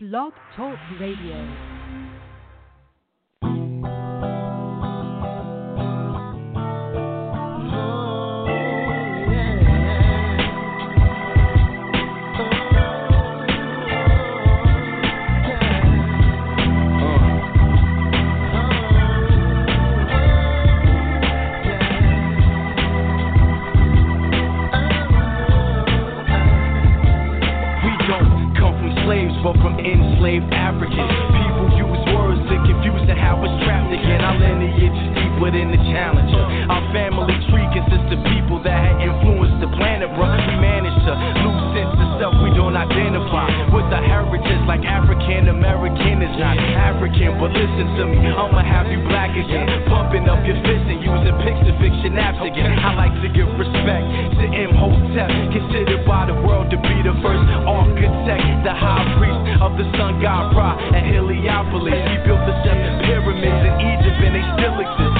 Blog Talk Radio. From enslaved Africans. People use words to confuse and have us trapped again. Our lineage is than the challenger. Our family tree consists of people that had influenced the planet, bro. We managed to identify with the heritage like African American is not African. But listen to me, I'ma have you black again. Pumping up your fist and using fix your naps again. I like to give respect to Imhotep, considered by the world to be the first architect, the high priest of the sun god Ra at Heliopolis. He built the seven pyramids in Egypt and they still exist.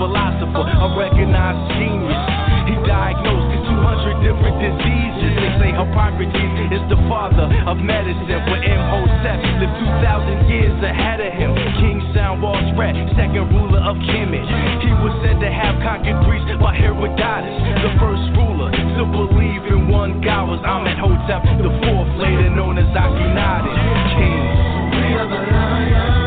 Philosopher, a recognized genius. He diagnosed 200 different diseases. They say Hippocrates is the father of medicine, but Imhotep lived 2,000 years ahead of him. King Soundwall's rat, second ruler of Kemet. He was said to have conquered Greece by Herodotus, the first ruler to believe in one God was Amenhotep, the fourth, later known as Akhenaten. We are the lions,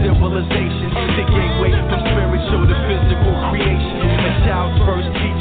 civilization? The gateway from spiritual to physical creation. A child's first teacher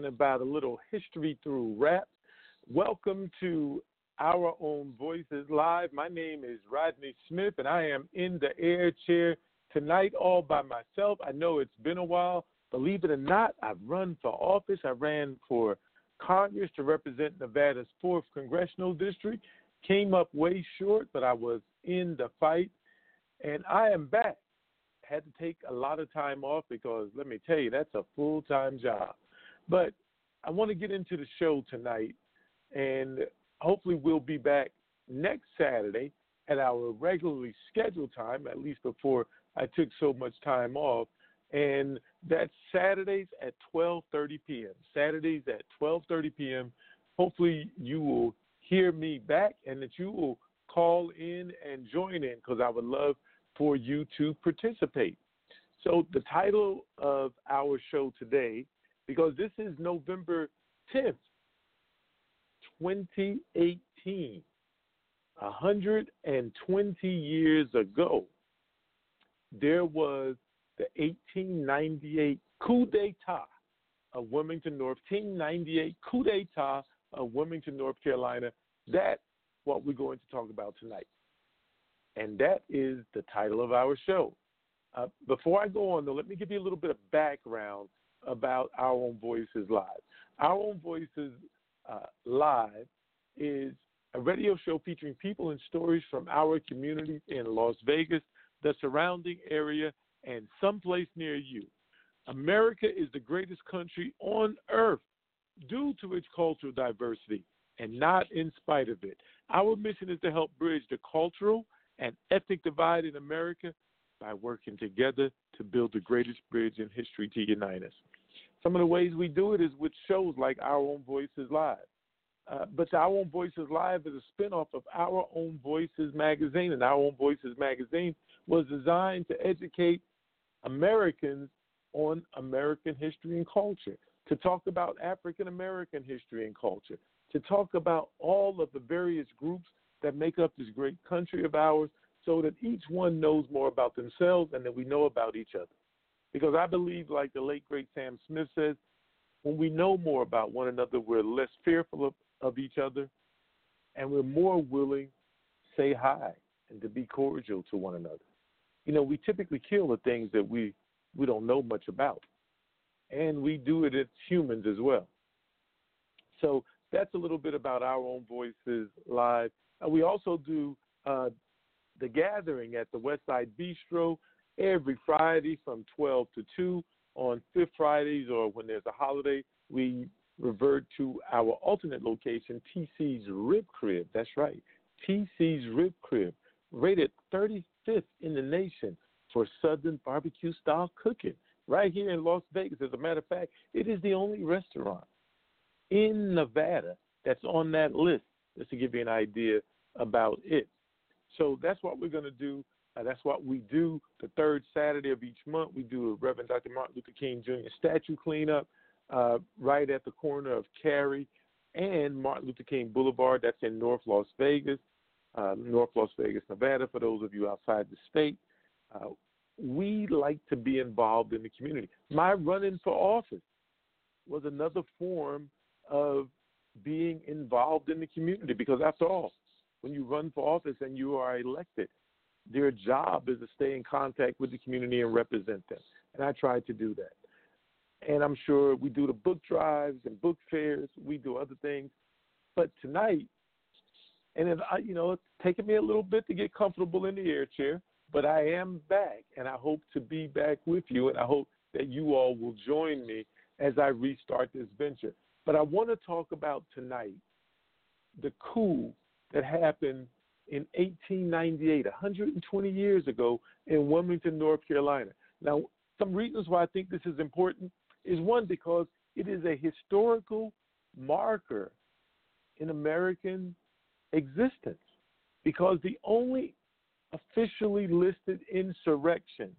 talking about a little history through rap. Welcome to Our Own Voices Live. My name is Rodney Smith, and I am in the air chair tonight all by myself. I know it's been a while. Believe it or not, I've run for office. I ran for Congress to represent Nevada's 4th Congressional District. Came up way short, but I was in the fight, and I am back had to take a lot of time off because let me tell you, that's a full time job. But I want to get into the show tonight, and hopefully, we'll be back next Saturday at our regularly scheduled time, at least before I took so much time off. And that's Saturdays at 12:30 p.m. Saturdays at 12:30 p.m. Hopefully, you will hear me back and that you will call in and join in because I would love for you to participate. So, the title of our show today, because this is November 10th, 2018. 120 years ago, there was the 1898 coup d'etat of Wilmington, North 1898 coup d'etat of Wilmington, North Carolina. That's what we're going to talk about tonight. And that is the title of our show. Uh, before I go on, though, let me give you a little bit of background about Our Own Voices Live. Our Own Voices uh, Live is a radio show featuring people and stories from our community in Las Vegas, the surrounding area, and someplace near you. America is the greatest country on earth due to its cultural diversity and not in spite of it. Our mission is to help bridge the cultural and ethnic divide in America by working together to build the greatest bridge in history to unite us. Some of the ways we do it is with shows like Our Own Voices Live. Uh, but Our Own Voices Live is a spinoff of Our Own Voices magazine, and Our Own Voices magazine was designed to educate Americans on American history and culture, to talk about African American history and culture, to talk about all of the various groups that make up this great country of ours so that each one knows more about themselves and that we know about each other. Because I believe, like the late great Sam Smith says, when we know more about one another, we're less fearful of, of each other and we're more willing to say hi and to be cordial to one another. You know, we typically kill the things that we, we don't know much about. And we do it as humans as well. So that's a little bit about our own voices live. And we also do uh, the gathering at the Westside Bistro every Friday from 12 to 2. On fifth Fridays or when there's a holiday, we revert to our alternate location, TC's Rib Crib. That's right, TC's Rib Crib, rated 35th in the nation for Southern barbecue style cooking, right here in Las Vegas. As a matter of fact, it is the only restaurant in Nevada that's on that list, just to give you an idea about it. So that's what we're going to do. Uh, that's what we do the third Saturday of each month. We do a Reverend Dr. Martin Luther King Jr. statue cleanup uh, right at the corner of Carey and Martin Luther King Boulevard. That's in North Las Vegas, uh, North Las Vegas, Nevada, for those of you outside the state. Uh, we like to be involved in the community. My running for office was another form of being involved in the community because, after all, when you run for office and you are elected, their job is to stay in contact with the community and represent them. And I tried to do that. And I'm sure we do the book drives and book fairs, we do other things. But tonight, and it, I, you know, it's taken me a little bit to get comfortable in the air chair, but I am back, and I hope to be back with you, and I hope that you all will join me as I restart this venture. But I want to talk about tonight the coup that happened in 1898, 120 years ago in Wilmington, North Carolina. Now, some reasons why I think this is important is one, because it is a historical marker in American existence, because the only officially listed insurrection,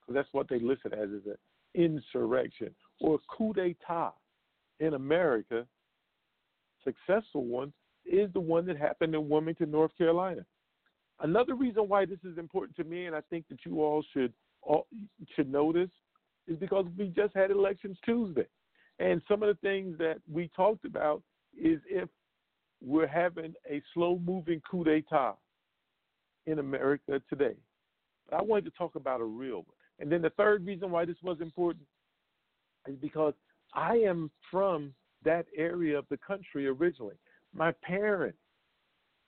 because that's what they listed as, is an insurrection or coup d'etat in America, successful one, is the one that happened in Wilmington, North Carolina. Another reason why this is important to me, and I think that you all should all, should notice, is because we just had elections Tuesday, and some of the things that we talked about is if we're having a slow-moving coup d'état in America today. But I wanted to talk about a real one. And then the third reason why this was important is because I am from that area of the country originally. My parents,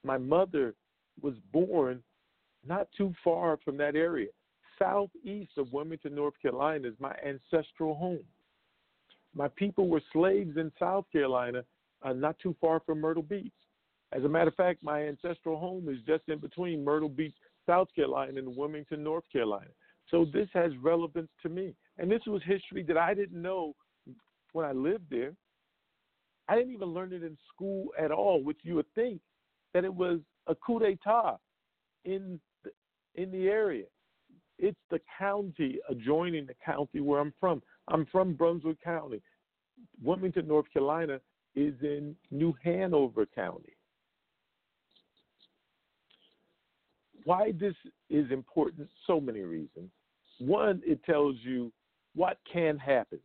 my mother was born not too far from that area. Southeast of Wilmington, North Carolina is my ancestral home. My people were slaves in South Carolina, uh, not too far from Myrtle Beach. As a matter of fact, my ancestral home is just in between Myrtle Beach, South Carolina, and Wilmington, North Carolina. So this has relevance to me. And this was history that I didn't know when I lived there. I didn't even learn it in school at all, which you would think that it was a coup d'etat in the, in the area. It's the county adjoining the county where I'm from. I'm from Brunswick County. Wilmington, North Carolina is in New Hanover County. why this is important, so many reasons. One, it tells you what can happen.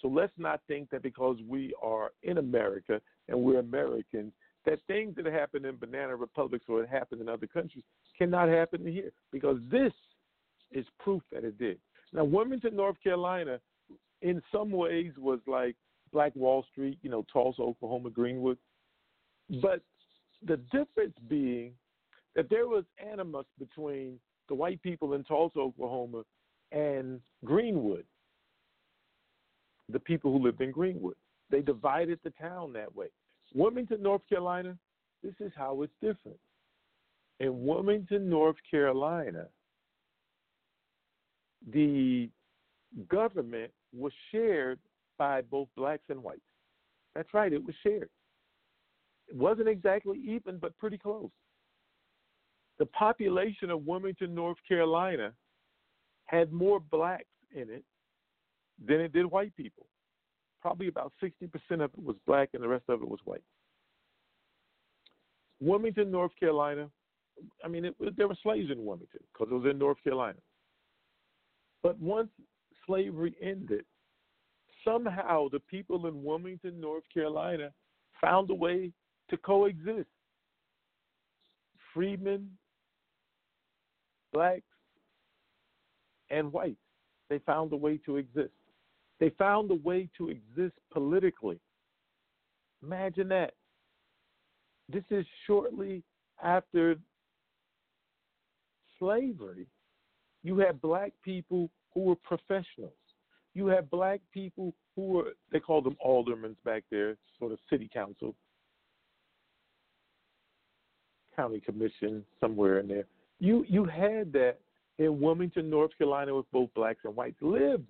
So let's not think that because we are in America and we're Americans, that things that happen in banana republics or it happens in other countries cannot happen here because this is proof that it did. Now, Wilmington, North Carolina, in some ways was like Black Wall Street, you know, Tulsa, Oklahoma, Greenwood. But the difference being that there was animus between the white people in Tulsa, Oklahoma, and Greenwood, the people who lived in Greenwood. They divided the town that way. Wilmington, North Carolina, this is how it's different. In Wilmington, North Carolina, the government was shared by both blacks and whites. That's right, it was shared. It wasn't exactly even, but pretty close. The population of Wilmington, North Carolina had more blacks in it than it did white people. Probably about 60% of it was black and the rest of it was white. Wilmington, North Carolina, I mean, it, there were slaves in Wilmington because it was in North Carolina. But once slavery ended, somehow the people in Wilmington, North Carolina found a way to coexist. Freedmen, blacks, and whites, they found a way to exist. They found a way to exist politically. Imagine that. This is shortly after slavery. You had black people who were professionals. You had black people who were, they called them aldermen back there, sort of city council, county commission, somewhere in there. You you had that in Wilmington, North Carolina, with both blacks and whites lived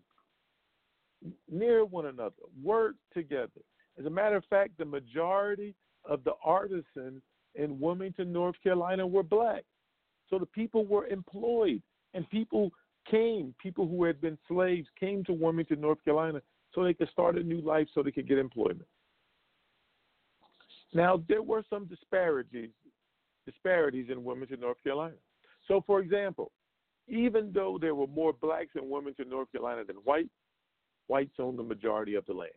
near one another, worked together. As a matter of fact, the majority of the artisans in Wilmington, North Carolina, were black. So the people were employed, and people came, people who had been slaves came to Wilmington, North Carolina, so they could start a new life, so they could get employment. Now there were some disparities, disparities in Wilmington, North Carolina. So, for example, even though there were more blacks in Wilmington, North Carolina than whites, whites owned the majority of the land.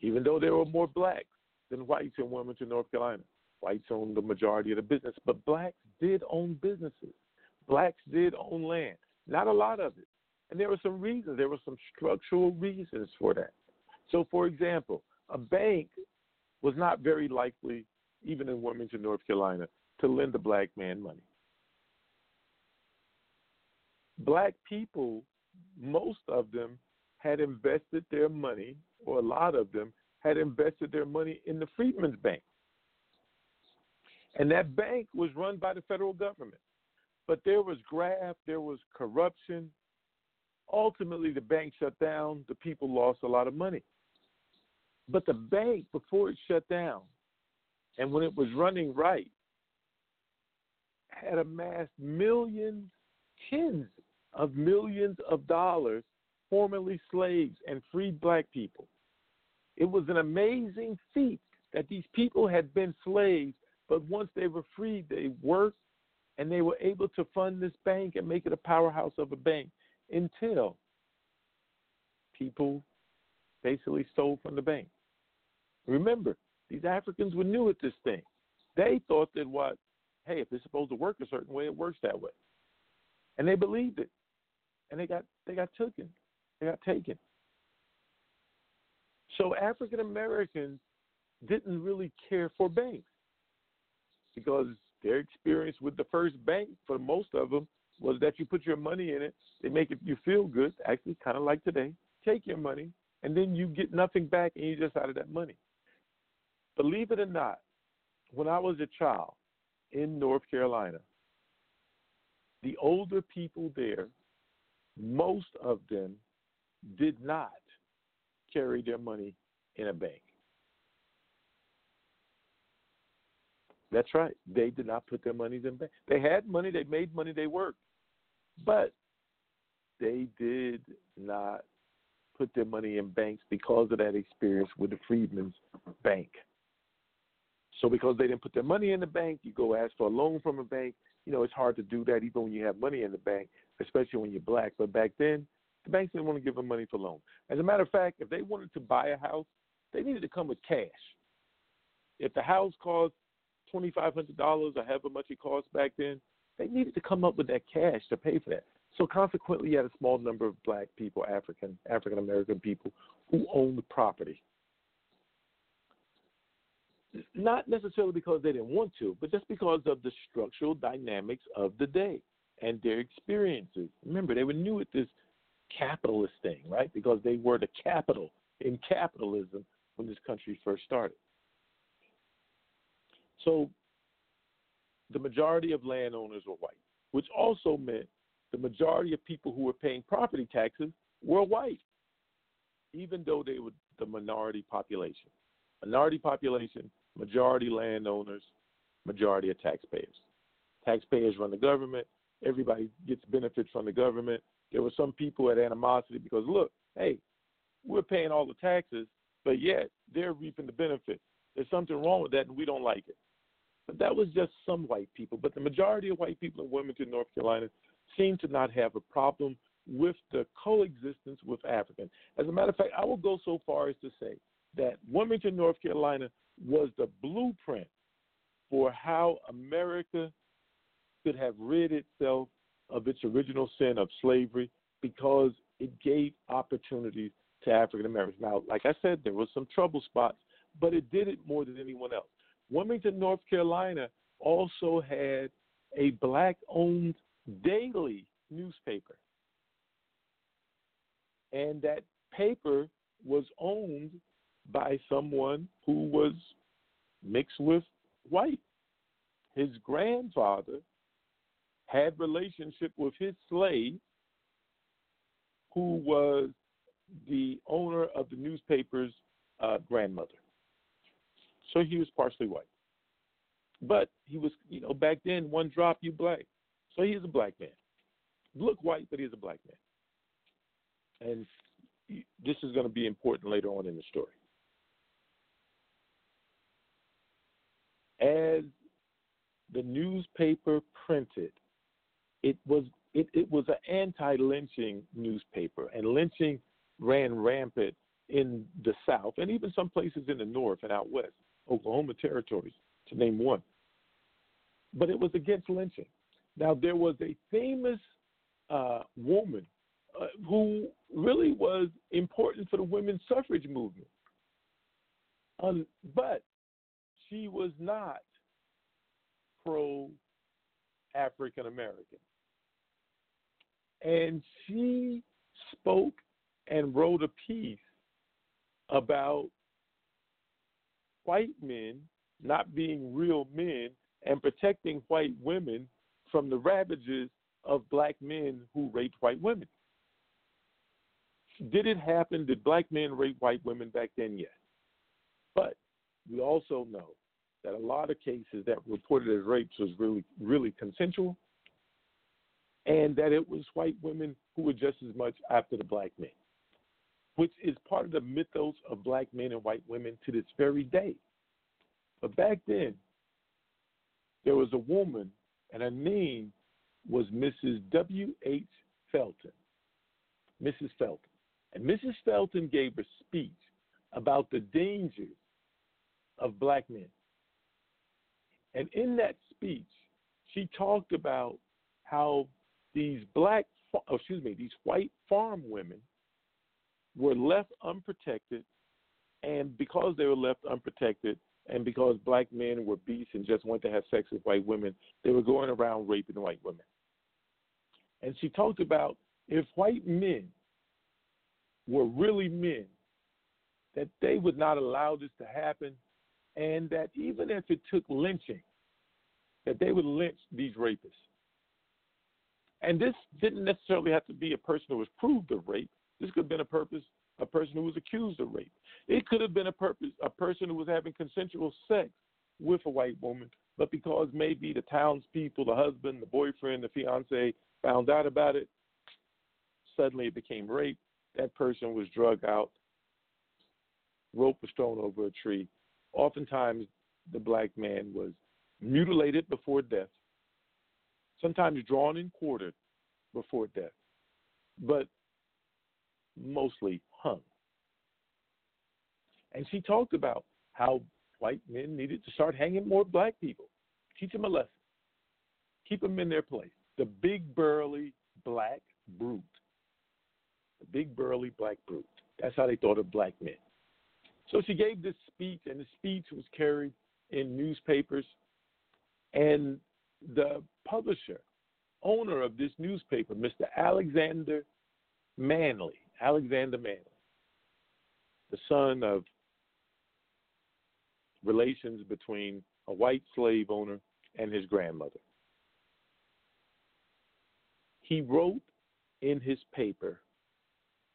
Even though there were more blacks than whites in Wilmington, North Carolina, whites owned the majority of the business, but blacks did own businesses. Blacks did own land, not a lot of it. And there were some reasons, there were some structural reasons for that. So, for example, a bank was not very likely, even in Wilmington, North Carolina, to lend a black man money black people, most of them had invested their money, or a lot of them had invested their money in the Freedmen's Bank. And that bank was run by the federal government. But there was graft, there was corruption. Ultimately, the bank shut down. The people lost a lot of money. But the bank, before it shut down, and when it was running right, had amassed millions, tens of millions of dollars, formerly slaves and freed black people. It was an amazing feat that these people had been slaves, but once they were freed, they worked and they were able to fund this bank and make it a powerhouse of a bank until people basically stole from the bank. Remember, these Africans were new at this thing. They thought that what, hey, if it's supposed to work a certain way, it works that way. And they believed it and they got they got taken. They got taken. So African Americans didn't really care for banks because their experience with the first bank for most of them was that you put your money in it, they make it you feel good, actually kind of like today. Take your money and then you get nothing back and you just out of that money. Believe it or not, when I was a child in North Carolina, the older people there most of them did not carry their money in a bank. That's right. They did not put their money in bank. They had money, they made money, they worked. But they did not put their money in banks because of that experience with the Freedmen's Bank. So because they didn't put their money in the bank, you go ask for a loan from a bank. You know, it's hard to do that even when you have money in the bank, especially when you're black. But back then, the banks didn't want to give them money for loans. As a matter of fact, if they wanted to buy a house, they needed to come with cash. If the house cost twenty five hundred dollars or however much it cost back then, they needed to come up with that cash to pay for that. So consequently, you had a small number of black people, African African American people, who owned the property. Not necessarily because they didn't want to, but just because of the structural dynamics of the day and their experiences. Remember, they were new at this capitalist thing, right? Because they were the capital in capitalism when this country first started. So the majority of landowners were white, which also meant the majority of people who were paying property taxes were white, even though they were the minority population. Minority population, majority landowners, majority of taxpayers. Taxpayers run the government. Everybody gets benefits from the government. There were some people at animosity because, look, hey, we're paying all the taxes, but yet they're reaping the benefits. There's something wrong with that, and we don't like it. But that was just some white people. But the majority of white people in Wilmington, North Carolina, seem to not have a problem with the coexistence with Africans. As a matter of fact, I will go so far as to say that Wilmington, North Carolina was the blueprint for how America could have rid itself of its original sin of slavery because it gave opportunities to African Americans. Now, like I said, there was some trouble spots, but it did it more than anyone else. Wilmington, North Carolina also had a black owned daily newspaper. And that paper was owned by someone who was mixed with white. His grandfather had relationship with his slave who was the owner of the newspaper's uh, grandmother. So he was partially white. But he was, you know, back then, one drop, you black. So he's a black man. Look white, but he's a black man. And this is going to be important later on in the story. As the newspaper printed, it was it, it was an anti-lynching newspaper, and lynching ran rampant in the South and even some places in the North and out west, Oklahoma territories, to name one. But it was against lynching. Now, there was a famous uh, woman uh, who really was important for the women's suffrage movement. Um, but she was not pro African American. And she spoke and wrote a piece about white men not being real men and protecting white women from the ravages of black men who raped white women. Did it happen? Did black men rape white women back then? Yes. But we also know that a lot of cases that reported as rapes was really, really consensual, and that it was white women who were just as much after the black men, which is part of the mythos of black men and white women to this very day. But back then, there was a woman, and her name was Mrs. W.H. Felton. Mrs. Felton. And Mrs. Felton gave a speech about the dangers of black men. And in that speech, she talked about how these black, oh, excuse me, these white farm women were left unprotected. And because they were left unprotected, and because black men were beasts and just wanted to have sex with white women, they were going around raping white women. And she talked about if white men were really men, that they would not allow this to happen, and that even if it took lynching, that they would lynch these rapists. And this didn't necessarily have to be a person who was proved of rape. This could have been a purpose, a person who was accused of rape. It could have been a purpose, a person who was having consensual sex with a white woman, but because maybe the townspeople, the husband, the boyfriend, the fiance found out about it, suddenly it became rape. That person was drug out, rope was thrown over a tree. Oftentimes, the black man was mutilated before death, sometimes drawn and quartered before death, but mostly hung. And she talked about how white men needed to start hanging more black people, teach them a lesson, keep them in their place. The big burly black brute. The big burly black brute. That's how they thought of black men. So she gave this speech, and the speech was carried in newspapers. And the publisher, owner of this newspaper, Mr. Alexander Manly, Alexander Manly, the son of relations between a white slave owner and his grandmother. He wrote in his paper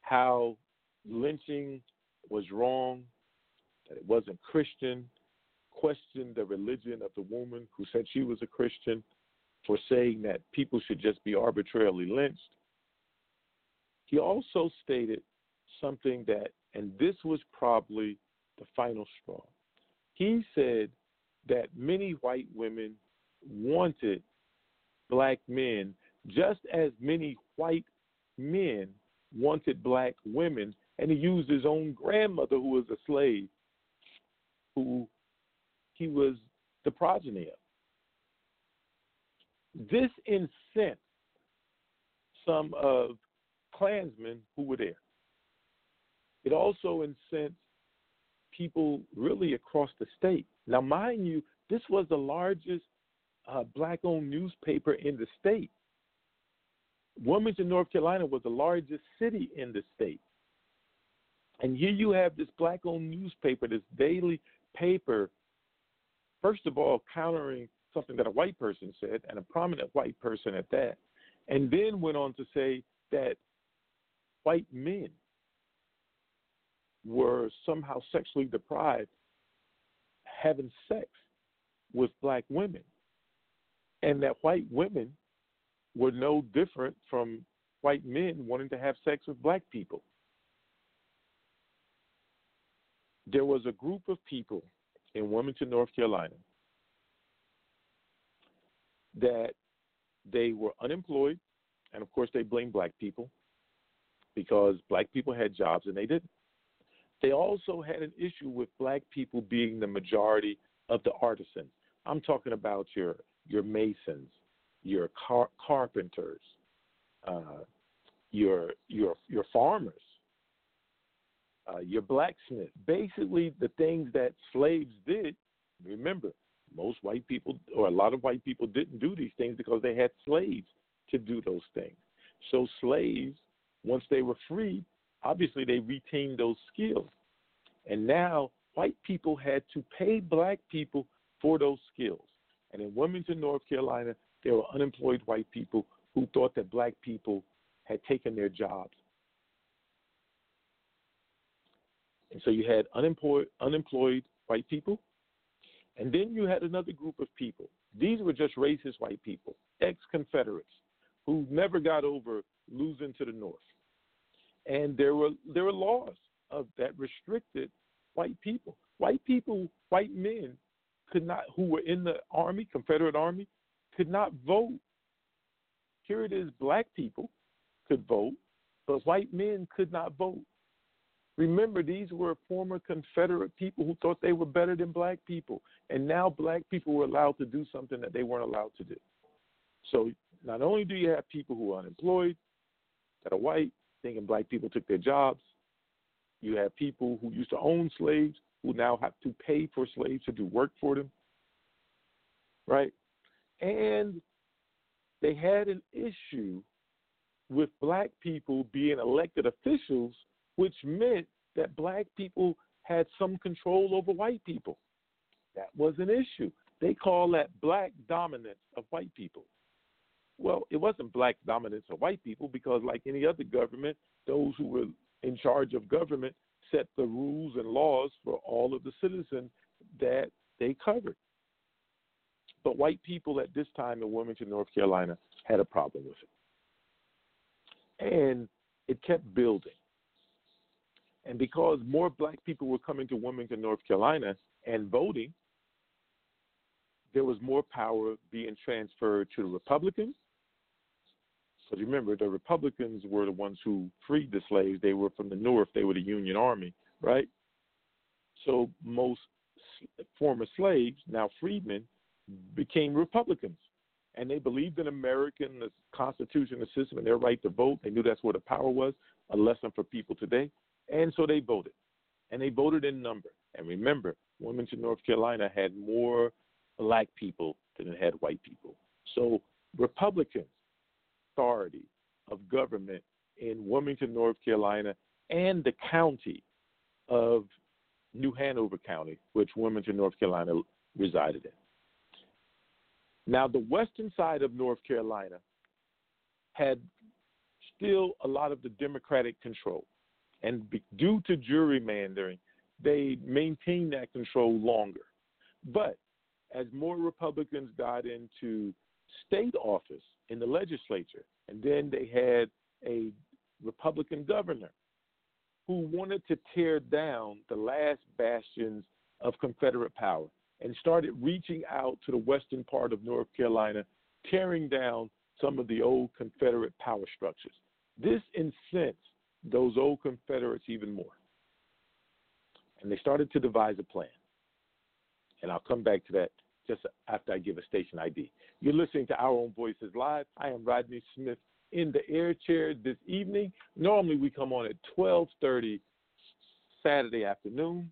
how lynching was wrong, that it wasn't Christian, questioned the religion of the woman who said she was a Christian for saying that people should just be arbitrarily lynched. He also stated something that, and this was probably the final straw. He said that many white women wanted black men just as many white men wanted black women, and he used his own grandmother, who was a slave, who he was the progeny of. This incensed some of Klansmen who were there. It also incensed people really across the state. Now, mind you, this was the largest uh, black owned newspaper in the state. Wilmington, North Carolina was the largest city in the state. And here you have this black owned newspaper, this daily paper, first of all, countering something that a white person said, and a prominent white person at that, and then went on to say that white men were somehow sexually deprived having sex with black women, and that white women were no different from white men wanting to have sex with black people. There was a group of people in Wilmington, North Carolina, that they were unemployed, and of course, they blamed black people because black people had jobs and they didn't. They also had an issue with black people being the majority of the artisans. I'm talking about your your masons, your car- carpenters, uh, your your your farmers, uh, your blacksmith. Basically, the things that slaves did. Remember, most white people or a lot of white people didn't do these things because they had slaves to do those things. So slaves, once they were freed, obviously they retained those skills. And now white people had to pay black people for those skills. And in Wilmington, North Carolina, there were unemployed white people who thought that black people had taken their jobs. And so you had unemployed, unemployed white people, and then you had another group of people. These were just racist white people, ex Confederates, who never got over losing to the North. And there were there were laws of that restricted white people. White people, white men could not who were in the army, Confederate army, could not vote. Here it is black people could vote, but white men could not vote. Remember, these were former Confederate people who thought they were better than black people. And now black people were allowed to do something that they weren't allowed to do. So not only do you have people who are unemployed, that are white, thinking black people took their jobs, you have people who used to own slaves who now have to pay for slaves to do work for them. Right? And they had an issue with black people being elected officials, which meant that black people had some control over white people. That was an issue. They call that black dominance of white people. Well, it wasn't black dominance of white people because, like any other government, those who were in charge of government set the rules and laws for all of the citizens that they covered. But white people at this time in Wilmington, North Carolina, had a problem with it. And it kept building. And because more black people were coming to Wilmington, North Carolina and voting, there was more power being transferred to the Republicans. Because remember, the Republicans were the ones who freed the slaves. They were from the North, they were the Union Army, right? So most former slaves, now freedmen, became Republicans. And they believed in American, the Constitution, the system, and their right to vote. They knew that's where the power was, a lesson for people today. And so they voted. And they voted in number. And remember, Wilmington, North Carolina had more black people than it had white people. So Republicans, authority of government in Wilmington, North Carolina, and the county of New Hanover County, which Wilmington, North Carolina resided in. Now, the western side of North Carolina had still a lot of the Democratic control. And be, due to gerrymandering, they maintained that control longer. But as more Republicans got into state office in the legislature, and then they had a Republican governor who wanted to tear down the last bastions of Confederate power and started reaching out to the western part of North Carolina, tearing down some of the old Confederate power structures. This incensed those old Confederates even more. And they started to devise a plan. And I'll come back to that just after I give a station ID. You're listening to Our Own Voices Live. I am Rodney Smith in the air chair this evening. Normally we come on at 12:30 Saturday afternoon,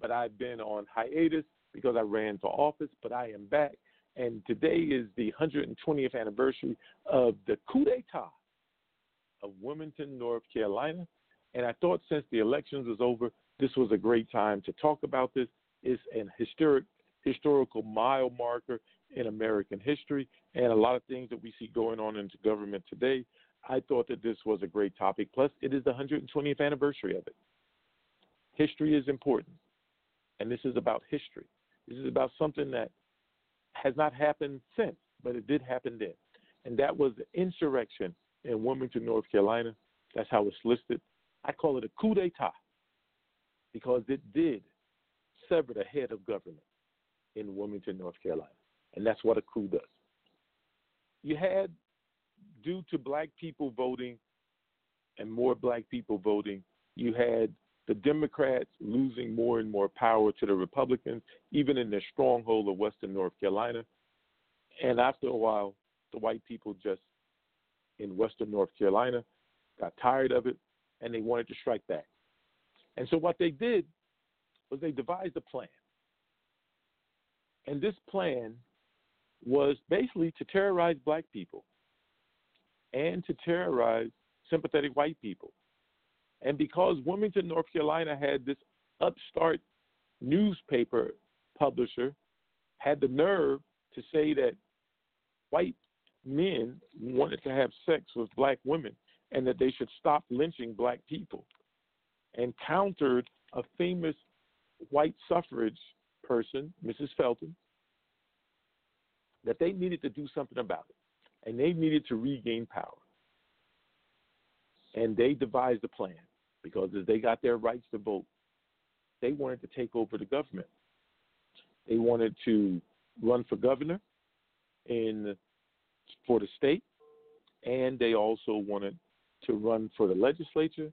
but I've been on hiatus because I ran for office, but I am back. And today is the 120th anniversary of the coup d'etat of Wilmington, North Carolina. And I thought since the elections was over, this was a great time to talk about this. It's an historic historical mile marker in American history and a lot of things that we see going on into government today. I thought that this was a great topic. Plus, it is the 120th anniversary of it. History is important, and this is about history. This is about something that has not happened since, but it did happen then. And that was the insurrection in Wilmington, North Carolina. That's how it's listed. I call it a coup d'etat because it did sever the head of government in Wilmington, North Carolina. And that's what a coup does. You had, due to black people voting and more black people voting, you had the Democrats losing more and more power to the Republicans, even in their stronghold of Western North Carolina. And after a while, the white people just in Western North Carolina got tired of it and they wanted to strike back. And so what they did was they devised a plan. And this plan was basically to terrorize black people and to terrorize sympathetic white people. And because Wilmington, North Carolina had this upstart newspaper publisher had the nerve to say that white men wanted to have sex with black women and that they should stop lynching black people and countered a famous white suffrage person, Mrs. Felton, that they needed to do something about it and they needed to regain power. And they devised a plan because as they got their rights to vote, they wanted to take over the government. They wanted to run for governor in for the state, and they also wanted to run for the legislature,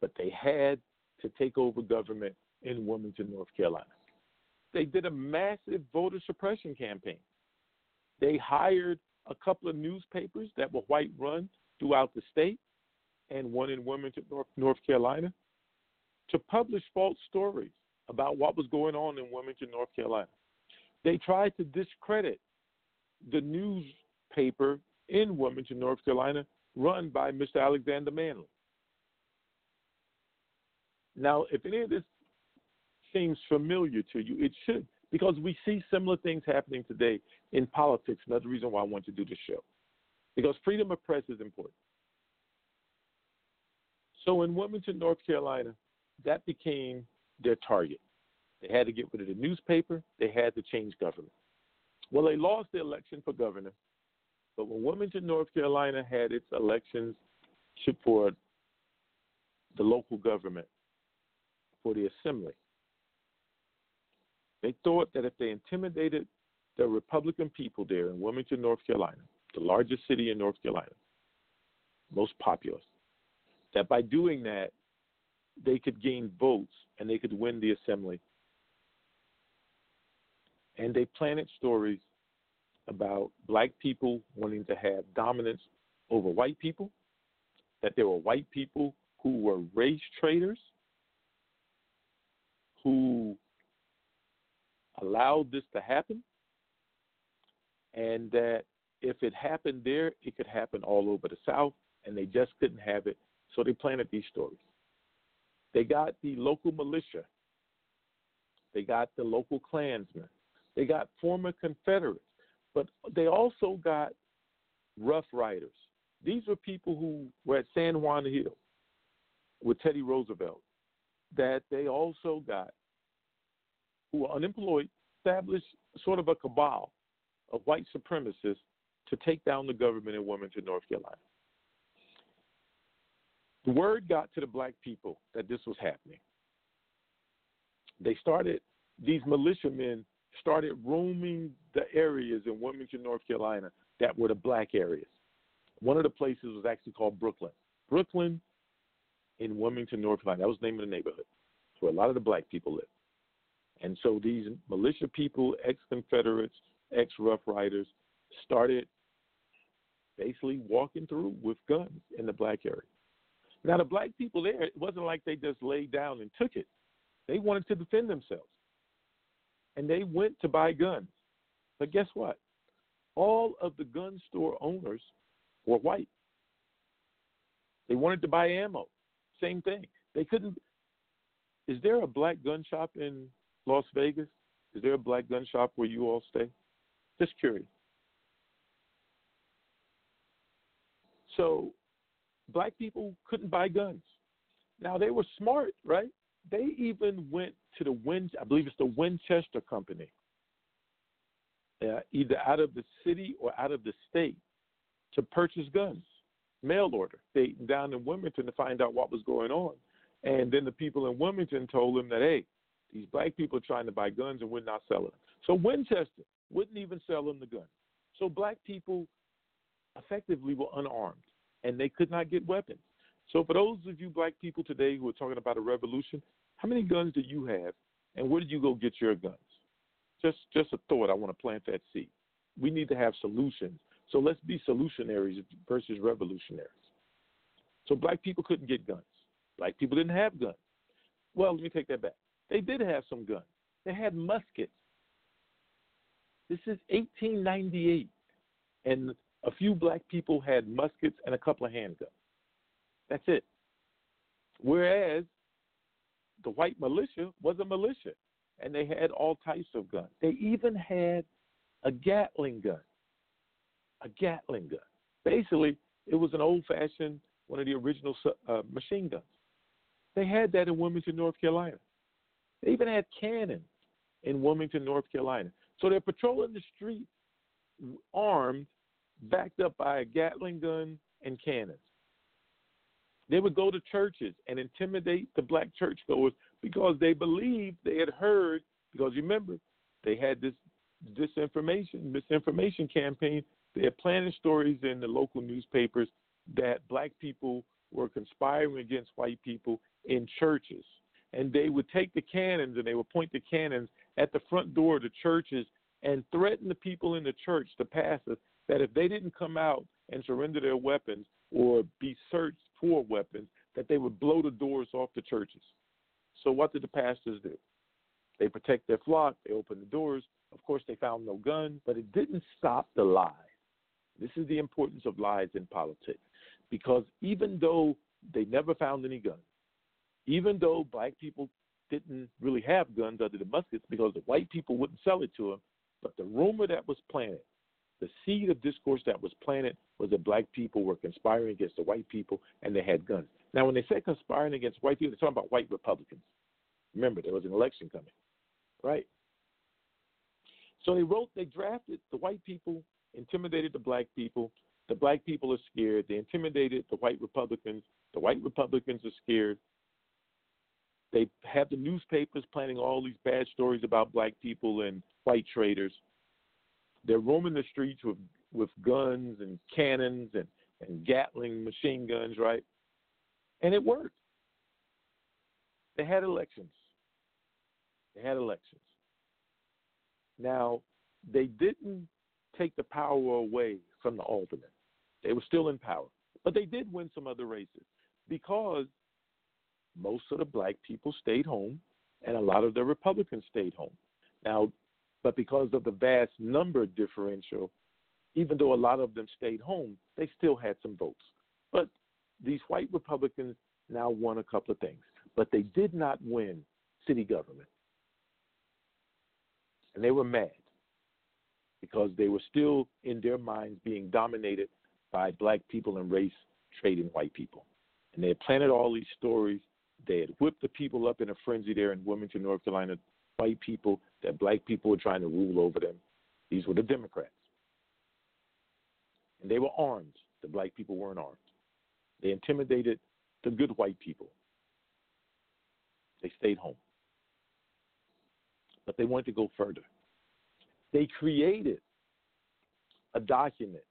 but they had to take over government in Wilmington, North Carolina. They did a massive voter suppression campaign. They hired a couple of newspapers that were white run throughout the state and one in Wilmington, North, North Carolina, to publish false stories about what was going on in Wilmington, North Carolina. They tried to discredit the newspaper in Wilmington, North Carolina, run by Mr. Alexander Manly. Now, if any of this seems familiar to you, it should, because we see similar things happening today in politics. Another reason why I want to do this show, because freedom of press is important. So in Wilmington, North Carolina, that became their target. They had to get rid of the newspaper. They had to change government. Well, they lost the election for governor, but when Wilmington, North Carolina had its elections for the local government, for the assembly, they thought that if they intimidated the Republican people there in Wilmington, North Carolina, the largest city in North Carolina, most populous, that by doing that, they could gain votes and they could win the assembly. And they planted stories about black people wanting to have dominance over white people, that there were white people who were race traitors, who allowed this to happen, and that if it happened there, it could happen all over the South, and they just couldn't have it. So they planted these stories. They got the local militia, they got the local Klansmen, they got former Confederates, but they also got Rough Riders. These were people who were at San Juan Hill with Teddy Roosevelt that they also got who were unemployed, established sort of a cabal of white supremacists to take down the government in Wilmington, North Carolina. The word got to the black people that this was happening. They started, these militiamen started roaming the areas in Wilmington, North Carolina that were the black areas. One of the places was actually called Brooklyn. Brooklyn in Wilmington, North Carolina. That was the name of the neighborhood. where a lot of the black people live. And so these militia people, ex Confederates, ex Rough Riders, started basically walking through with guns in the black area. Now, the black people there, it wasn't like they just laid down and took it. They wanted to defend themselves. And they went to buy guns. But guess what? All of the gun store owners were white. They wanted to buy ammo. Same thing. They couldn't. Is there a black gun shop in Las Vegas? Is there a black gun shop where you all stay? Just curious. So, black people couldn't buy guns. Now they were smart, right? They even went to the Win. I believe it's the Winchester Company, uh, either out of the city or out of the state, to purchase guns, mail order. They down in Wilmington to find out what was going on, and then the people in Wilmington told them that hey, these black people are trying to buy guns and we're not selling them. So Winchester wouldn't even sell them the guns. So black people effectively were unarmed and they could not get weapons. So for those of you black people today who are talking about a revolution, how many guns do you have and where did you go get your guns? Just just a thought, I want to plant that seed. We need to have solutions. So let's be solutionaries versus revolutionaries. So black people couldn't get guns. Black people didn't have guns. Well, let me take that back. They did have some guns. They had muskets. This is 1898, and a few black people had muskets and a couple of handguns. That's it. Whereas the white militia was a militia, and they had all types of guns. They even had a Gatling gun. A Gatling gun. Basically, it was an old fashioned, one of the original uh, machine guns. They had that in Wilmington, North Carolina. They even had cannons in Wilmington, North Carolina. So they're patrolling the street armed, backed up by a Gatling gun and cannons. They would go to churches and intimidate the black churchgoers because they believed they had heard, because remember, they had this disinformation, misinformation campaign. They had planted stories in the local newspapers that black people were conspiring against white people in churches and they would take the cannons and they would point the cannons at the front door of the churches and threaten the people in the church, the pastors, that if they didn't come out and surrender their weapons or be searched for weapons, that they would blow the doors off the churches. So what did the pastors do? They protect their flock, they open the doors. Of course, they found no gun, but it didn't stop the lies. This is the importance of lies in politics. Because even though they never found any guns, even though black people didn't really have guns other than muskets because the white people wouldn't sell it to them. But the rumor that was planted, the seed of discourse that was planted was that black people were conspiring against the white people and they had guns. Now, when they say conspiring against white people, they're talking about white Republicans. Remember, there was an election coming, right? So they wrote, they drafted the white people, intimidated the black people. The black people are scared. They intimidated the white Republicans. The white Republicans are scared. They have the newspapers planting all these bad stories about black people and white traders. They're roaming the streets with with guns and cannons and and Gatling machine guns, right? And it worked. They had elections. They had elections. Now, they didn't take the power away from the aldermen. They were still in power. But they did win some other races because most of the black people stayed home and a lot of the Republicans stayed home. Now, but because of the vast number differential, even though a lot of them stayed home, they still had some votes. But these white Republicans now won a couple of things, but they did not win city government. And they were mad because they were still, in their minds, being dominated by black people and race trading white people. And they had planted all these stories. They had whipped the people up in a frenzy there in Wilmington, North Carolina, white people, that black people were trying to rule over them. These were the Democrats. And they were armed. The black people weren't armed. They intimidated the good white people. They stayed home. But they wanted to go further. They created a document.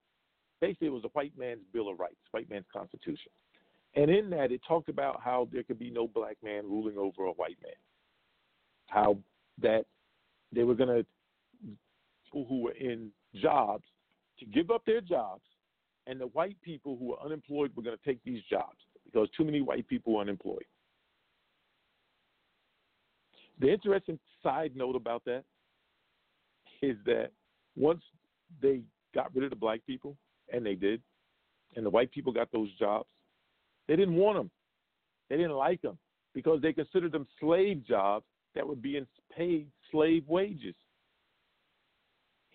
Basically, it was a white man's Bill of Rights, white man's Constitution. And in that, it talked about how there could be no black man ruling over a white man. How that they were going to, people who were in jobs, to give up their jobs, and the white people who were unemployed were going to take these jobs because too many white people were unemployed. The interesting side note about that is that once they got rid of the black people, and they did, and the white people got those jobs, they didn't want them. They didn't like them because they considered them slave jobs that were being paid slave wages.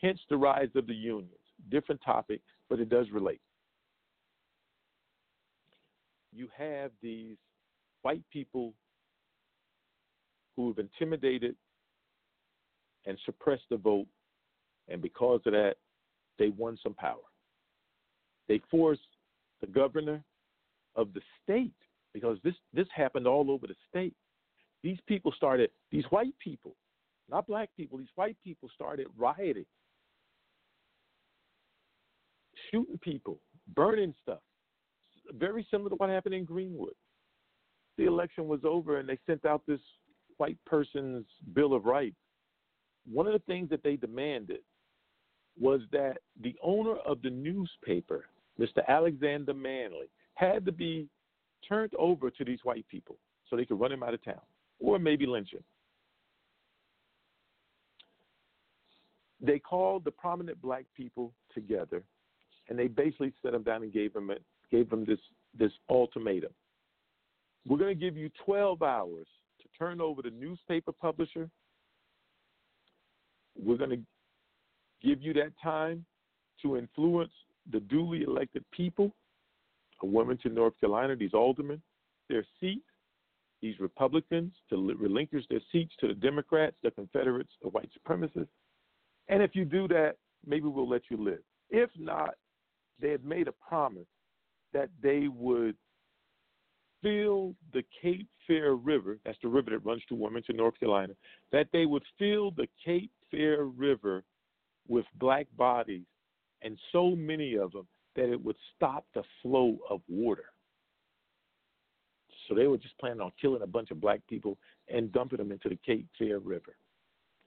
Hence the rise of the unions. Different topic, but it does relate. You have these white people who have intimidated and suppressed the vote, and because of that, they won some power. They forced the governor of the state, because this, this happened all over the state. These people started, these white people, not black people, these white people started rioting, shooting people, burning stuff. Very similar to what happened in Greenwood. The election was over and they sent out this white person's Bill of Rights. One of the things that they demanded was that the owner of the newspaper, Mr. Alexander Manly, had to be turned over to these white people so they could run him out of town or maybe lynch him. They called the prominent black people together and they basically set them down and gave them gave them this this ultimatum. We're going to give you 12 hours to turn over the newspaper publisher. We're going to give you that time to influence the duly elected people of Wilmington, North Carolina, these aldermen, their seats, these Republicans to relinquish their seats to the Democrats, the Confederates, the white supremacists. And if you do that, maybe we'll let you live. If not, they had made a promise that they would fill the Cape Fear River, that's the river that runs to Wilmington, North Carolina, that they would fill the Cape Fear River with black bodies and so many of them that it would stop the flow of water. So they were just planning on killing a bunch of black people and dumping them into the Cape Fear River.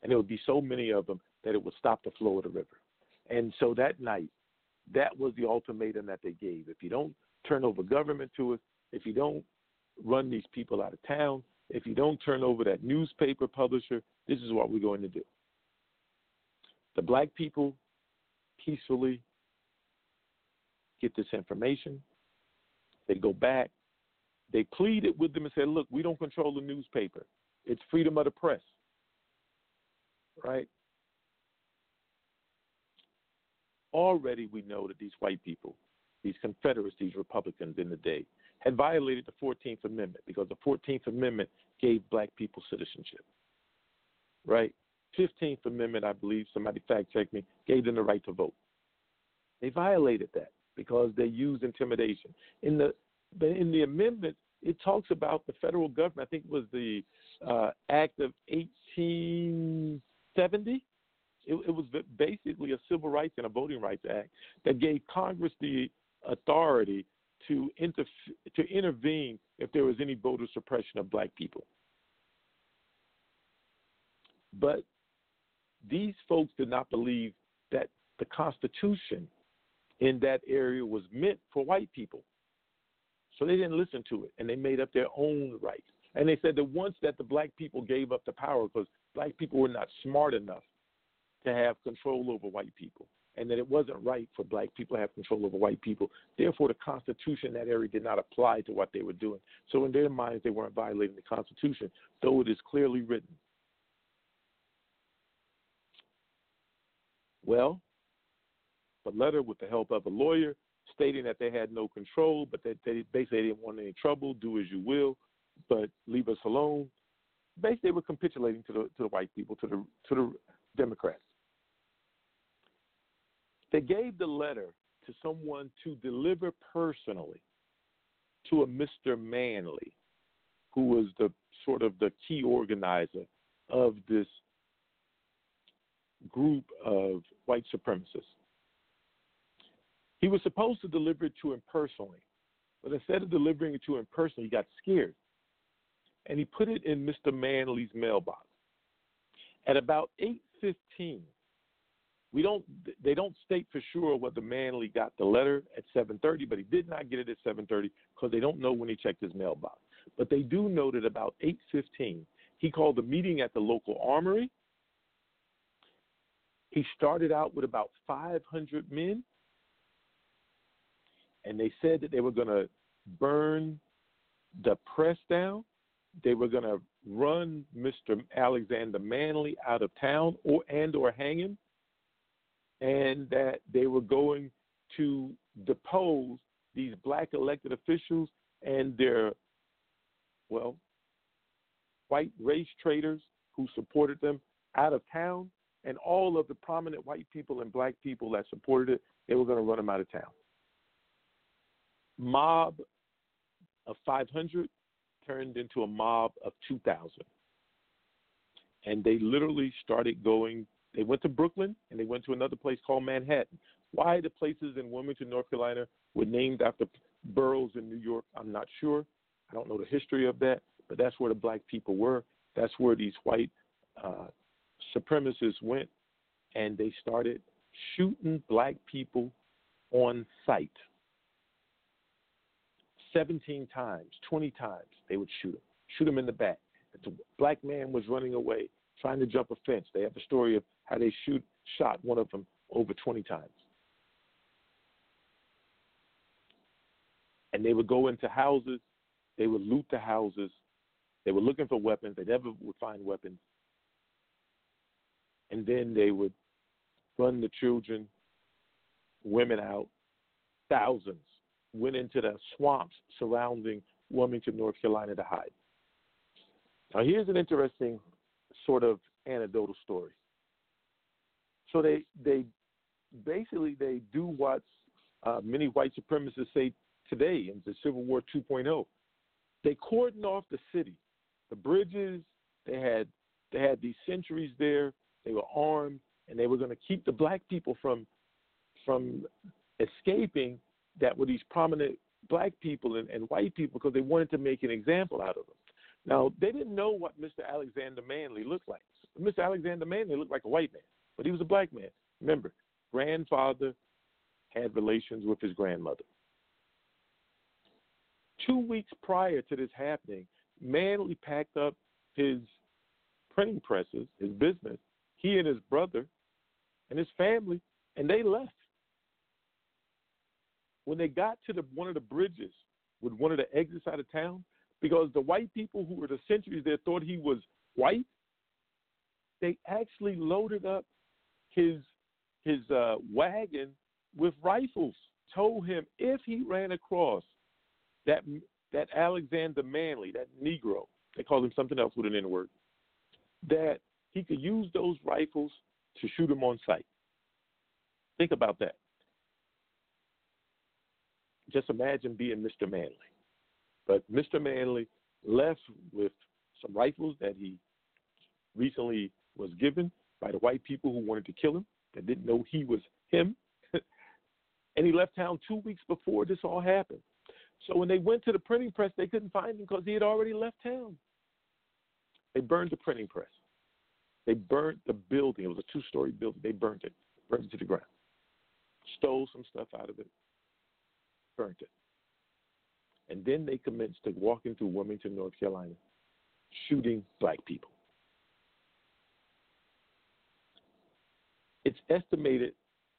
And there would be so many of them that it would stop the flow of the river. And so that night, that was the ultimatum that they gave. If you don't turn over government to us, if you don't run these people out of town, if you don't turn over that newspaper publisher, this is what we're going to do. The black people peacefully get this information. They go back. They pleaded with them and said, look, we don't control the newspaper. It's freedom of the press. Right? Already we know that these white people, these Confederates, these Republicans in the day, had violated the 14th Amendment because the 14th Amendment gave black people citizenship. Right? 15th Amendment, I believe, somebody fact check me, gave them the right to vote. They violated that because they used intimidation. In the in the amendment, it talks about the federal government. I think it was the uh, Act of 1870 it, it was basically a civil rights and a voting rights act that gave Congress the authority to to intervene if there was any voter suppression of black people. But these folks did not believe that the Constitution in that area was meant for white people. So they didn't listen to it and they made up their own rights. And they said that once that the black people gave up the power because black people were not smart enough to have control over white people and that it wasn't right for black people to have control over white people. Therefore, the Constitution in that area did not apply to what they were doing. So, in their minds, they weren't violating the Constitution, though it is clearly written. Well, a letter with the help of a lawyer stating that they had no control, but that they basically didn't want any trouble, do as you will, but leave us alone. Basically, they were capitulating to the to the white people, to the to the Democrats. They gave the letter to someone to deliver personally to a Mr. Manly, who was the sort of the key organizer of this group of white supremacists. He was supposed to deliver it to him personally, but instead of delivering it to him personally, he got scared. And he put it in Mr. Manly's mailbox. At about 8:15, we don't they don't state for sure whether Manly got the letter at 7:30, but he did not get it at 7:30 because they don't know when he checked his mailbox. But they do know that about 8:15, he called a meeting at the local armory. He started out with about 500 men, and they said that they were going to burn the press down. They were going to run Mr. Alexander Manly out of town, or and or hang him and that they were going to depose these black elected officials and their, well, white race traitors who supported them out of town, and all of the prominent white people and black people that supported it, they were going to run them out of town. Mob of 500 turned into a mob of 2,000. And they literally started going they went to Brooklyn and they went to another place called Manhattan. Why the places in Wilmington, North Carolina were named after boroughs in New York, I'm not sure. I don't know the history of that, but that's where the black people were. That's where these white uh, supremacists went, and they started shooting black people on sight. 17 times, 20 times, they would shoot him, shoot him in the back. If the black man was running away, trying to jump a fence, they have the story of how they shoot shot one of them over 20 times. And they would go into houses, they would loot the houses, they were looking for weapons, they never would find weapons. And then they would run the children, women out. Thousands went into the swamps surrounding Wilmington, North Carolina to hide. Now, here's an interesting sort of anecdotal story. So they they basically they do what uh, many white supremacists say today in the Civil War 2.0. They cordon off the city, the bridges. They had they had these sentries there. They were armed, and they were going to keep the black people from from escaping. That were these prominent black people and, and white people because they wanted to make an example out of them. Now they didn't know what Mr. Alexander Manly looked like. Mr. Alexander Manly looked like a white man but he was a black man. Remember, grandfather had relations with his grandmother. Two weeks prior to this happening, Manly packed up his printing presses, his business, he and his brother and his family, and they left. When they got to the one of the bridges with one of the exits out of town, because the white people who were the sentries there thought he was white, they actually loaded up his his uh, wagon with rifles. Told him if he ran across that that Alexander Manly, that Negro, they called him something else with an N word, that he could use those rifles to shoot him on sight. Think about that. Just imagine being Mr. Manly. But Mr. Manly left with some rifles that he recently was given by the white people who wanted to kill him, that didn't know he was him. and he left town two weeks before this all happened. So when they went to the printing press, they couldn't find him because he had already left town. They burned the printing press. They burned the building. It was a two story building. They burned it, burned it to the ground, stole some stuff out of it, And then they commenced to walking through Wilmington, North Carolina, shooting black people. It's estimated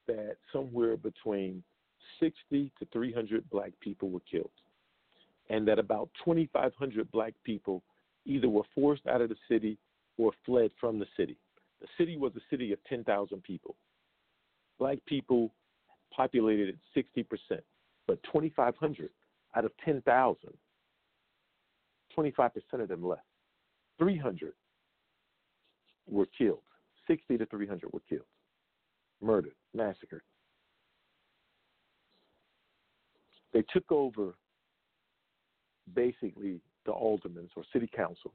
that somewhere between 60 to 300 black people were killed, and that about 2,500 black people either were forced out of the city or fled from the city. The city was a city of 10,000 people. Black people populated at 60%, but 2,500 out of 10,000, 25% of them left. 300 were killed. 60 to 300 were killed, murdered, massacred. They took over basically the aldermans or city council.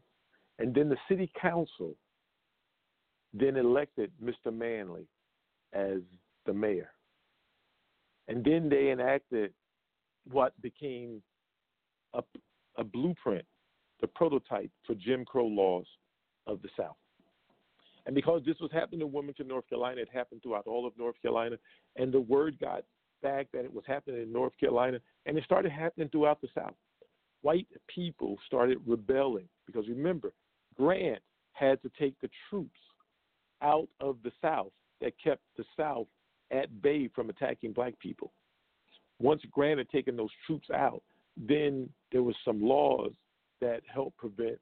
And then the city council then elected Mr. Manly as the mayor. And then they enacted what became a, a blueprint, the prototype for Jim Crow laws of the South. And because this was happening in Wilmington, North Carolina, it happened throughout all of North Carolina, and the word got back that it was happening in North Carolina, and it started happening throughout the South. White people started rebelling because remember, Grant had to take the troops out of the South that kept the South at bay from attacking black people. Once Grant had taken those troops out, then there was some laws that helped prevent,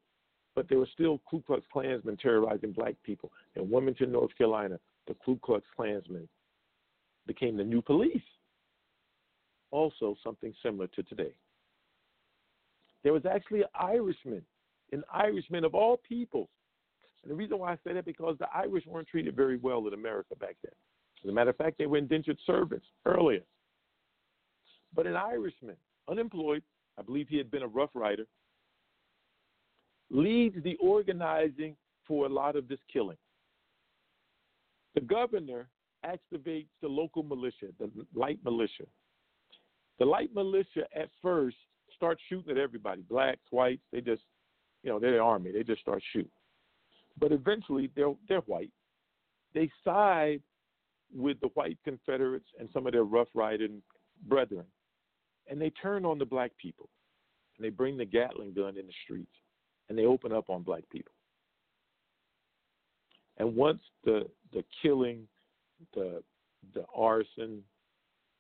but there were still Ku Klux Klansmen terrorizing black people. In Wilmington, North Carolina, the Ku Klux Klansmen became the new police. Also, something similar to today. There was actually an Irishman, an Irishman of all peoples. And the reason why I say that because the Irish weren't treated very well in America back then. As a matter of fact, they were indentured servants earlier. But an Irishman, unemployed, I believe he had been a rough rider, leads the organizing for a lot of this killing. The governor activates the local militia, the light militia. The light militia at first start shooting at everybody, blacks, whites, they just, you know, they're the army, they just start shooting. But eventually they're they're white. They side with the white Confederates and some of their rough riding brethren and they turn on the black people and they bring the Gatling gun in the streets and they open up on black people. And once the the killing, the the arson,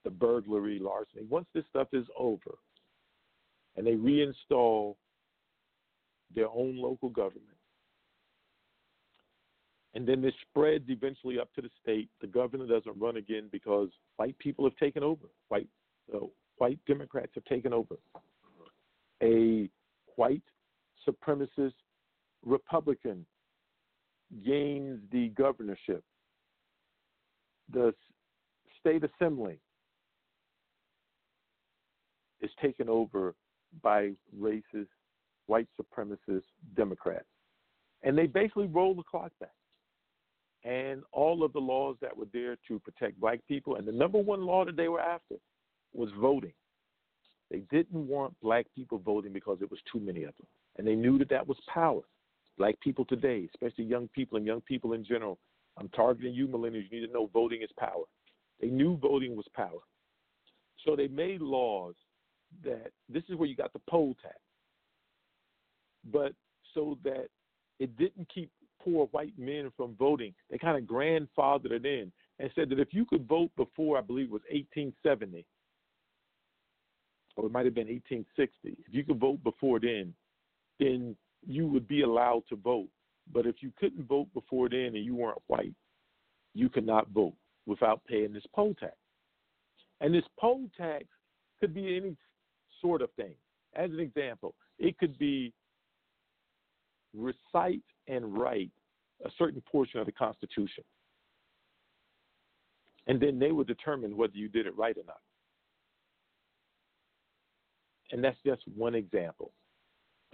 the burglary, larceny, once this stuff is over and they reinstall their own local government, and then this spreads eventually up to the state. The governor doesn't run again because white people have taken over. White uh, white Democrats have taken over. A white supremacist Republican gains the governorship. The state assembly is taken over by racist, white supremacist Democrats. And they basically roll the clock back. And all of the laws that were there to protect black people, and the number one law that they were after was voting. They didn't want black people voting because it was too many of them. And they knew that that was power. Black people today, especially young people and young people in general, I'm targeting you, millennials. You need to know voting is power. They knew voting was power. So they made laws that this is where you got the poll tax. But so that it didn't keep poor white men from voting, they kind of grandfathered it in and said that if you could vote before, I believe it was 1870, or it might have been 1860. If you could vote before then, then you would be allowed to vote. But if you couldn't vote before then and you weren't white, you could not vote without paying this poll tax. And this poll tax could be any sort of thing. As an example, it could be recite and write a certain portion of the Constitution. And then they would determine whether you did it right or not. And that's just one example.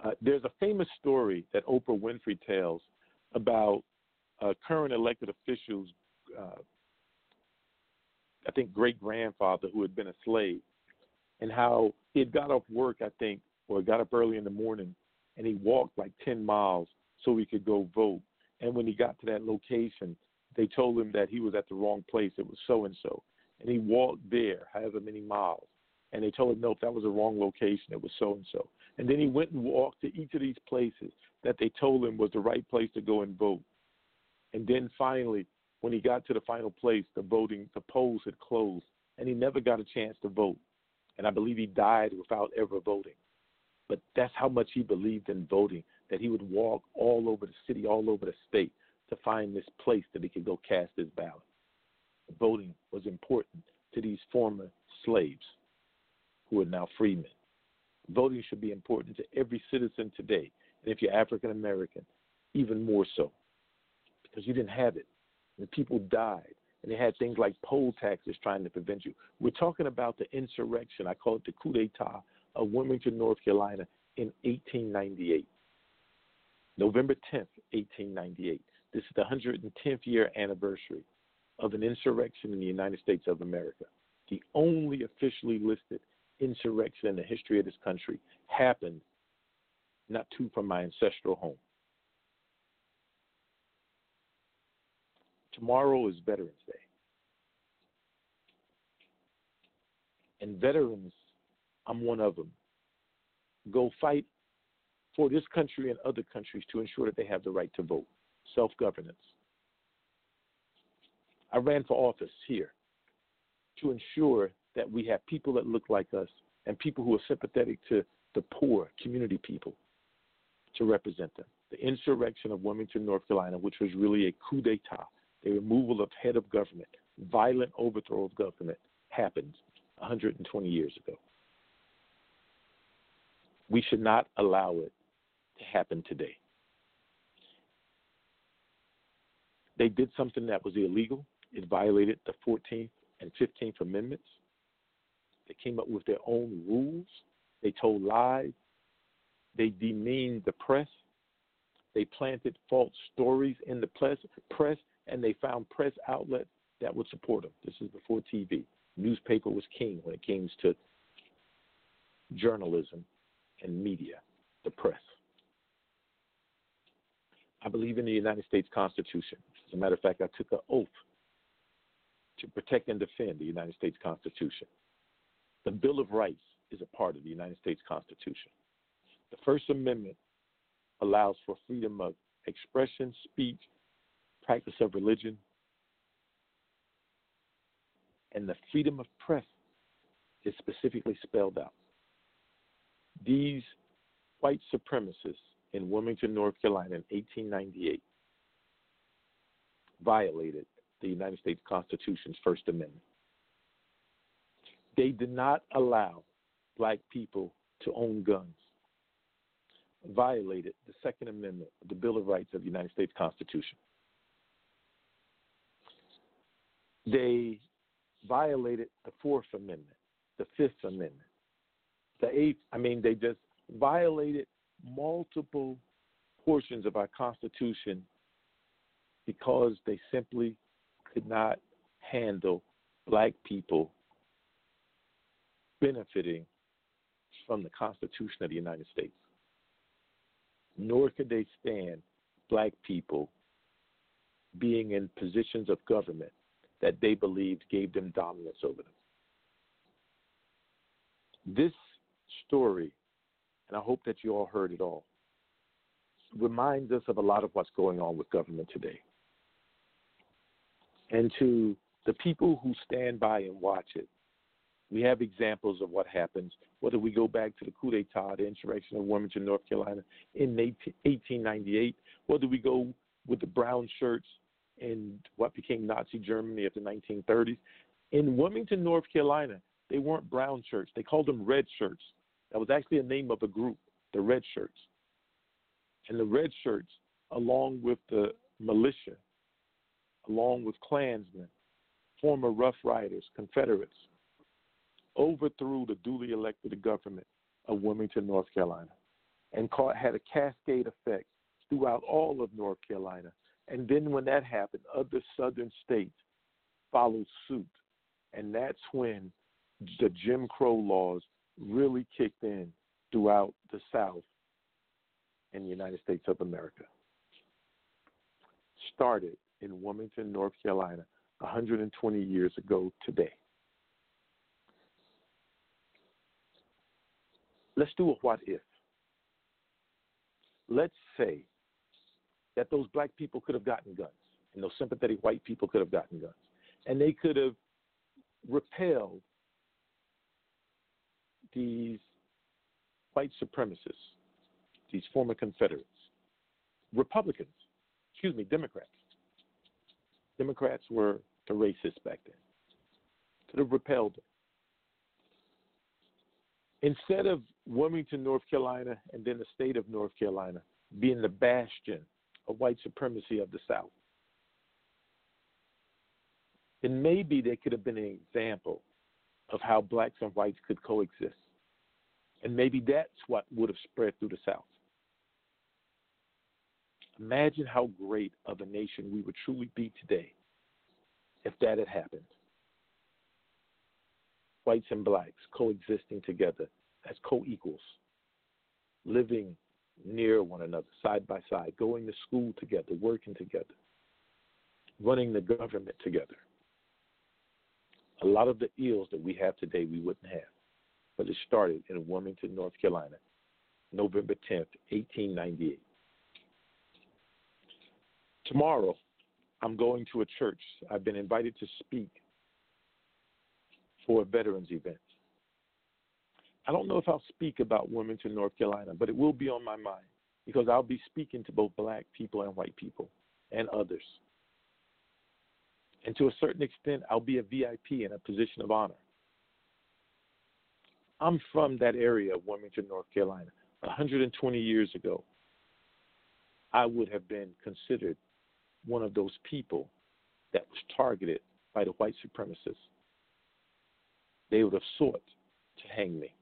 Uh, there's a famous story that Oprah Winfrey tells about uh, current elected officials, uh, I think great grandfather who had been a slave, and how he had got off work, I think, or got up early in the morning, and he walked like 10 miles so he could go vote. And when he got to that location, they told him that he was at the wrong place. It was so and so. And he walked there, however many miles. And they told him, no, that was the wrong location. It was so and so. And then he went and walked to each of these places that they told him was the right place to go and vote. And then finally, when he got to the final place, the voting, the polls had closed, and he never got a chance to vote. And I believe he died without ever voting. But that's how much he believed in voting, that he would walk all over the city, all over the state to find this place that he could go cast his ballot. Voting was important to these former slaves who are now freemen. Voting should be important to every citizen today. And if you're African American, even more so because you didn't have it. And people died. And they had things like poll taxes trying to prevent you. We're talking about the insurrection. I call it the coup d'etat of Wilmington, North Carolina in 1898. November 10th, 1898. This is the 110th year anniversary of an insurrection in the United States of America. The only officially listed insurrection in the history of this country happened not too from my ancestral home. Tomorrow is Veterans Day. And veterans, I'm one of them, go fight for this country and other countries to ensure that they have the right to vote, self governance. I ran for office here to ensure that we have people that look like us and people who are sympathetic to the poor community people to represent them. The insurrection of Wilmington, North Carolina, which was really a coup d'etat, the removal of head of government, violent overthrow of government happened 120 years ago. We should not allow it to happen today. They did something that was illegal. It violated the 14th and 15th Amendments. They came up with their own rules. They told lies. They demeaned the press. They planted false stories in the press, and they found press outlets that would support them. This is before TV. Newspaper was king when it came to journalism and media, the press. I believe in the United States Constitution. As a matter of fact, I took an oath to protect and defend the United States Constitution. The Bill of Rights is a part of the United States Constitution. The First Amendment allows for freedom of expression, speech, practice of religion, and the freedom of press is specifically spelled out. These white supremacists in Wilmington, North Carolina in 1898 violated the United States Constitution's First Amendment. They did not allow black people to own guns, violated the Second Amendment the Bill of Rights of the United States Constitution they violated the Fourth Amendment, the Fifth Amendment, the Eighth. I mean, they just violated multiple portions of our Constitution because they simply could not handle black people benefiting from the Constitution of the United States. Nor could they stand black people being in positions of government that they believed gave them dominance over them. This story, and I hope that you all heard it all, reminds us of a lot of what's going on with government today. And to the people who stand by and watch it, we have examples of what happens, whether we go back to the coup d'etat, the insurrection of Wilmington, North Carolina in 1898, whether we go with the brown shirts in what became Nazi Germany of the 1930s. In Wilmington, North Carolina, they weren't brown shirts. They called them red shirts. That was actually a name of a group, the red shirts. And the red shirts, along with the militia, along with Klansmen, former Rough Riders, Confederates, overthrew the duly elected government of Wilmington, North Carolina, and caught, had a cascade effect throughout all of North Carolina And then when that happened, other southern states followed suit. And that's when the Jim Crow laws really kicked in throughout the South in the United States of America. Started in Wilmington, North Carolina, 120 years ago today. Let's do a what if. Let's say that those black people could have gotten guns, and those sympathetic white people could have gotten guns, and they could have repelled these white supremacists, these former Confederates, Republicans, excuse me, Democrats. Democrats were the racists back then. Could have repelled them. Instead of Wilmington, North Carolina, and then the state of North Carolina being the bastion of white supremacy of the South, then maybe there could have been an example of how blacks and whites could coexist. And maybe that's what would have spread through the South. Imagine how great of a nation we would truly be today if that had happened. Whites and blacks coexisting together as co equals, living near one another, side by side, going to school together, working together, running the government together. A lot of the ills that we have today, we wouldn't have. But it started in Wilmington, North Carolina, November 10th, 1898. Tomorrow, I'm going to a church. I've been invited to speak for veterans event. I don't know if I'll speak about Wilmington, North Carolina, but it will be on my mind because I'll be speaking to both black people and white people and others. And to a certain extent, I'll be a VIP in a position of honor. I'm from that area of Wilmington, North Carolina. 120 years ago, I would have been considered one of those people that was targeted by the white supremacists. They would have sought to hang me,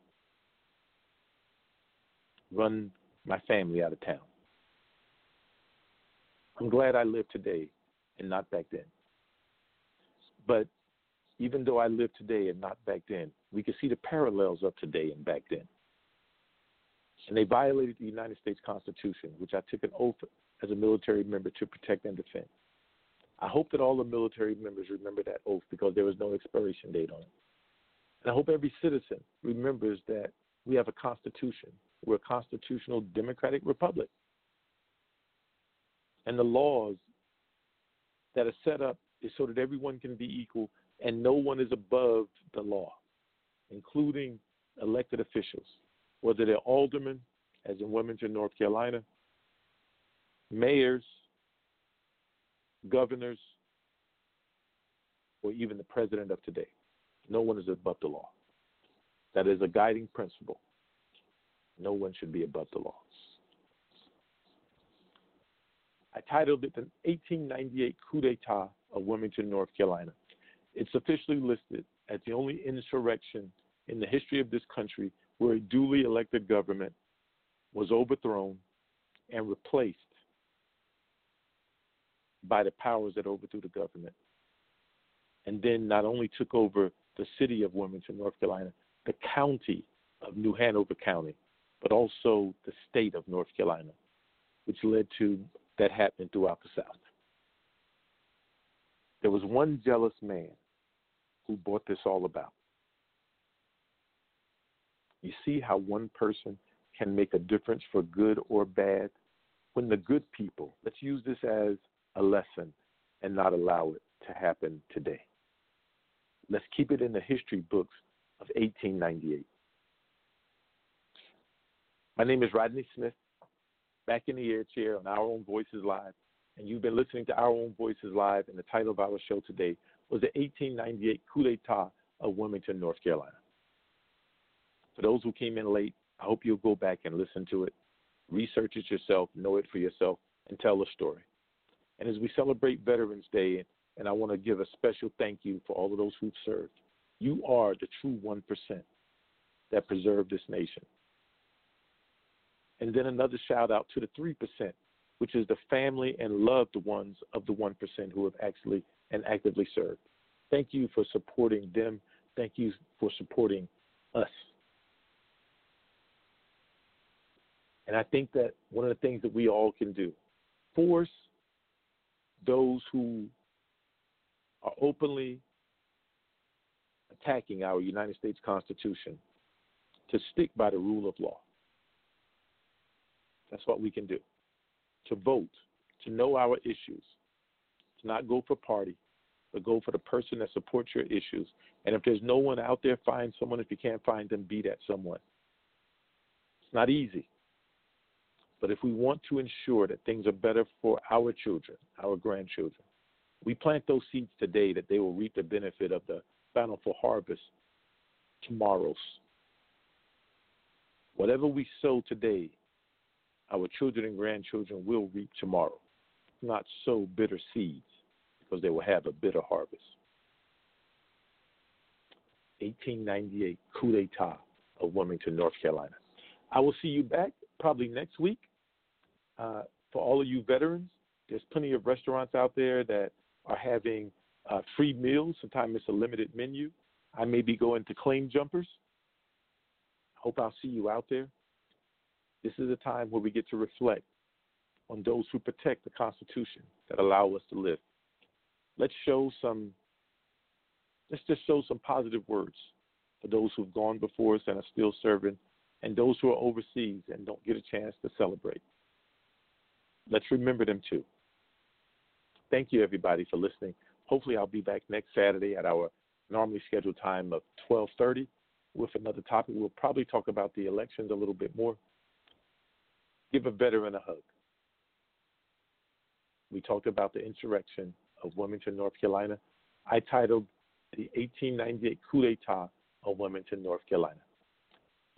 run my family out of town. I'm glad I live today and not back then. But even though I live today and not back then, we can see the parallels of today and back then. And they violated the United States Constitution, which I took an oath as a military member to protect and defend. I hope that all the military members remember that oath because there was no expiration date on it. And I hope every citizen remembers that we have a constitution. We're a constitutional democratic republic. And the laws that are set up is so that everyone can be equal and no one is above the law, including elected officials, whether they're aldermen, as in Wilmington, North Carolina, mayors, governors, or even the president of today. No one is above the law. That is a guiding principle. No one should be above the law. I titled it the 1898 coup d'etat of Wilmington, North Carolina. It's officially listed as the only insurrection in the history of this country where a duly elected government was overthrown and replaced by the powers that overthrew the government. And then not only took over the city of Wilmington, North Carolina, the county of New Hanover County, but also the state of North Carolina, which led to that happening throughout the South. There was one jealous man who brought this all about. You see how one person can make a difference for good or bad? When the good people, let's use this as a lesson and not allow it to happen today. Let's keep it in the history books of 1898. My name is Rodney Smith, back in the air chair on Our Own Voices Live, and you've been listening to Our Own Voices Live, and the title of our show today was the 1898 coup d'etat of Wilmington, North Carolina. For those who came in late, I hope you'll go back and listen to it, research it yourself, know it for yourself, and tell the story. And as we celebrate Veterans Day, and I want to give a special thank you for all of those who've served, you are the true 1% that preserve this nation. And then another shout out to the 3% which is the family and loved ones of the 1% who have actually and actively served. Thank you for supporting them. Thank you for supporting us. And I think that one of the things that we all can do, force those who are openly attacking our United States Constitution to stick by the rule of law. That's what we can do. To vote, to know our issues, to not go for party, but go for the person that supports your issues. And if there's no one out there, find someone. If you can't find them, be that someone. It's not easy. But if we want to ensure that things are better for our children, our grandchildren, we plant those seeds today that they will reap the benefit of the bountiful harvest tomorrow's. Whatever we sow today, our children and grandchildren will reap tomorrow. Not sow bitter seeds because they will have a bitter harvest. 1898 coup d'etat of Wilmington, North Carolina. I will see you back probably next week. Uh, for all of you veterans, there's plenty of restaurants out there that are having uh, free meals. Sometimes it's a limited menu. I may be going to Claim Jumpers. Hope I'll see you out there. This is a time where we get to reflect on those who protect the Constitution that allow us to live. Let's show some. Let's just show some positive words for those who've gone before us and are still serving, and those who are overseas and don't get a chance to celebrate. Let's remember them too. Thank you, everybody, for listening. Hopefully, I'll be back next Saturday at our normally scheduled time of 12:30 with another topic. We'll probably talk about the elections a little bit more. Give a veteran a hug. We talked about the insurrection of Wilmington, North Carolina. I titled the 1898 coup d'etat of Wilmington, North Carolina.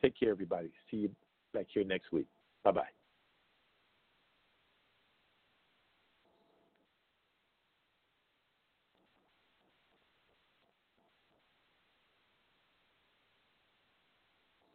Take care, everybody. See you back here next week. Bye bye.